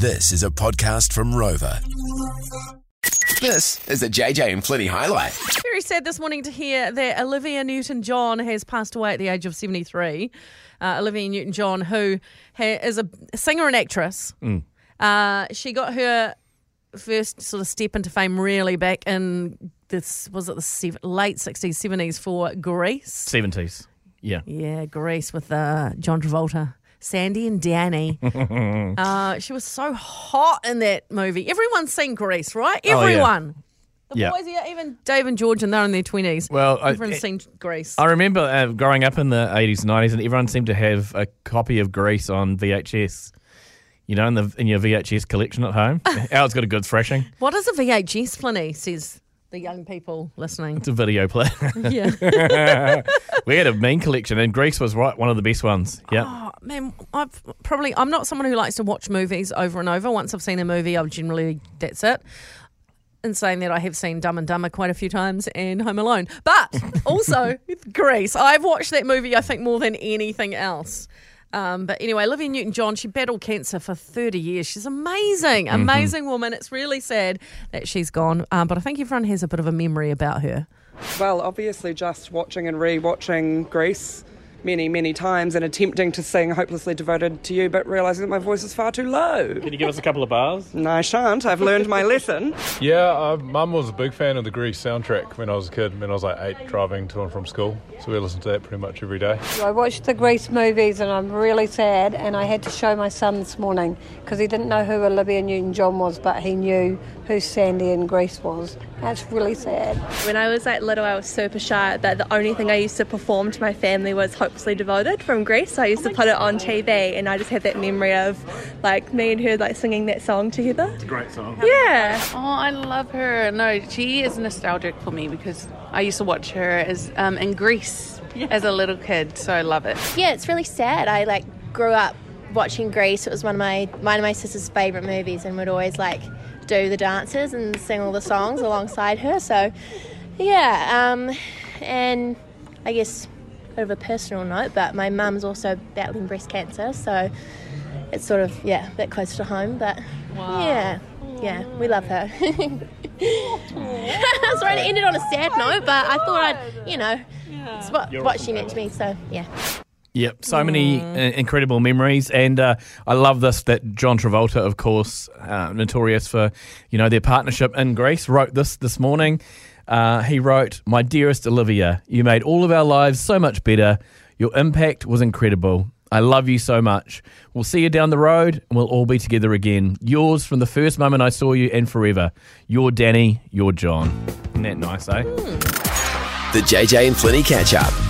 This is a podcast from Rover. This is a JJ and Flinny highlight. Very sad this morning to hear that Olivia Newton John has passed away at the age of 73. Uh, Olivia Newton John, who ha- is a singer and actress, uh, she got her first sort of step into fame really back in this, was it the seven, late 60s, 70s for Grease? Seventies. Yeah. Yeah, Grease with uh, John Travolta. Sandy and Danny. uh, she was so hot in that movie. Everyone's seen Grease, right? Oh, yeah. Everyone. The Yeah. boys, yeah, even Dave and George, and they're in their 20s. Well, I- Everyone's seen Grease. I remember uh, growing up in the eighties and nineties, and everyone seemed to have a copy of Grease on VHS. You know, in the in your VHS collection at home. Al's got a good thrashing. what is a VHS, Flinny, says the young people listening. It's a video player. yeah. we had a mean collection, and Grease was right one of the best ones. Yeah. Man, I've probably, I'm not someone who likes to watch movies over and over. Once I've seen a movie, I've generally, that's it. In saying that, I have seen Dumb and Dumber quite a few times and Home Alone. But also, Grease. I've watched that movie, I think, more than anything else. Um, but anyway, Olivia Newton John, she battled cancer for 30 years. She's amazing, amazing woman. It's really sad that she's gone. Um, but I think everyone has a bit of a memory about her. Well, obviously, just watching and re-watching Grease many, many times and attempting to sing "Hopelessly Devoted to You," but realizing that my voice is far too low. Can you give us a couple of bars? No, I shan't. I've learned my lesson. Yeah, uh, Mum was a big fan of the Grease soundtrack when I was a kid, when I was like eight, driving to and from school. So we listened to that pretty much every day. I watched the Grease movies and I'm really sad. And I had to show my son this morning because he didn't know who Olivia Newton John was, but he knew who Sandy in Grease was. That's really sad. When I was like little, I was super shy that the only thing I used to perform to my family was Hopelessly Devoted from Grease. So I used to put it on TV, and I just have that memory of like me and her like singing that song together. It's a great song. Yeah. Oh, I love her. No, she is nostalgic for me because I used to watch her as um, in Grease as a little kid, so I love it. Yeah, it's really sad. I like grew up watching Grease. It was one of my one of my sister's favorite movies, and would always like do the dances and sing all the songs alongside her. So, yeah, um, and I guess a bit of a personal note, but my mum's also battling breast cancer, so it's sort of yeah, a bit close to home. But yeah, yeah, we love her. I was trying to end it on a sad note, but I thought I'd, you know, it's what, what she meant to me. So yeah. Yep, so many uh, incredible memories, and uh, I love this that John Travolta, of course, uh, notorious for you know their partnership in Grease, wrote this this morning. Uh, he wrote, "My dearest Olivia, you made all of our lives so much better. Your impact was incredible. I love you so much. We'll see you down the road, and we'll all be together again. Yours from the first moment I saw you, and forever. You're Danny. You're John. Isn't that nice, eh? The JJ and Flinny catch up.